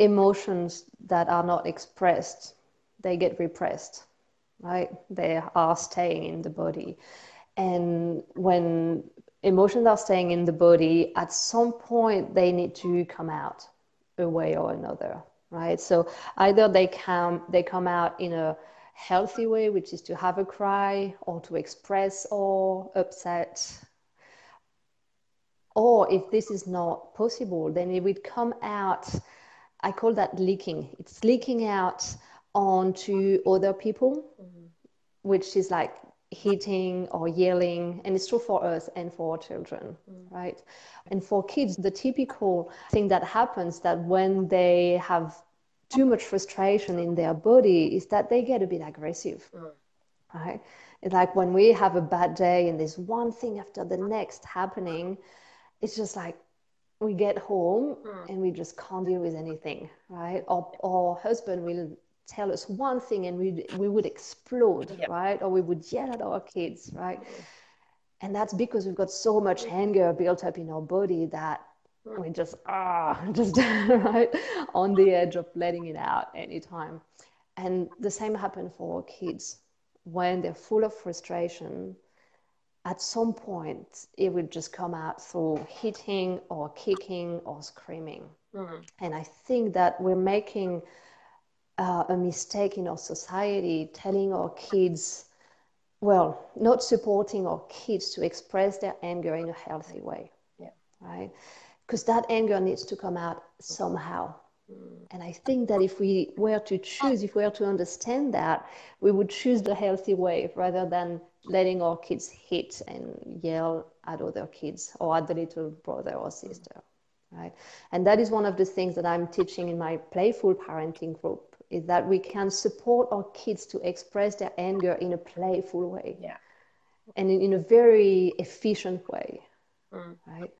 emotions that are not expressed, they get repressed, right? They are staying in the body. And when emotions are staying in the body, at some point they need to come out a way or another, right? So either they come they come out in a healthy way, which is to have a cry or to express or upset. Or if this is not possible, then it would come out. I call that leaking. It's leaking out onto other people, mm-hmm. which is like hitting or yelling and it's true for us and for our children mm. right and for kids the typical thing that happens that when they have too much frustration in their body is that they get a bit aggressive mm. right it's like when we have a bad day and there's one thing after the next happening it's just like we get home mm. and we just can't deal with anything right or our husband will tell us one thing and we we would explode, yep. right? Or we would yell at our kids, right? And that's because we've got so much anger built up in our body that we just ah just right on the edge of letting it out anytime. And the same happened for our kids when they're full of frustration. At some point, it would just come out through hitting or kicking or screaming. Mm. And I think that we're making uh, a mistake in our society telling our kids, well, not supporting our kids to express their anger in a healthy way. Yeah. Right? Because that anger needs to come out somehow. And I think that if we were to choose, if we were to understand that, we would choose the healthy way rather than letting our kids hit and yell at other kids or at the little brother or sister. Right? And that is one of the things that I'm teaching in my playful parenting group is that we can support our kids to express their anger in a playful way yeah and in, in a very efficient way mm. right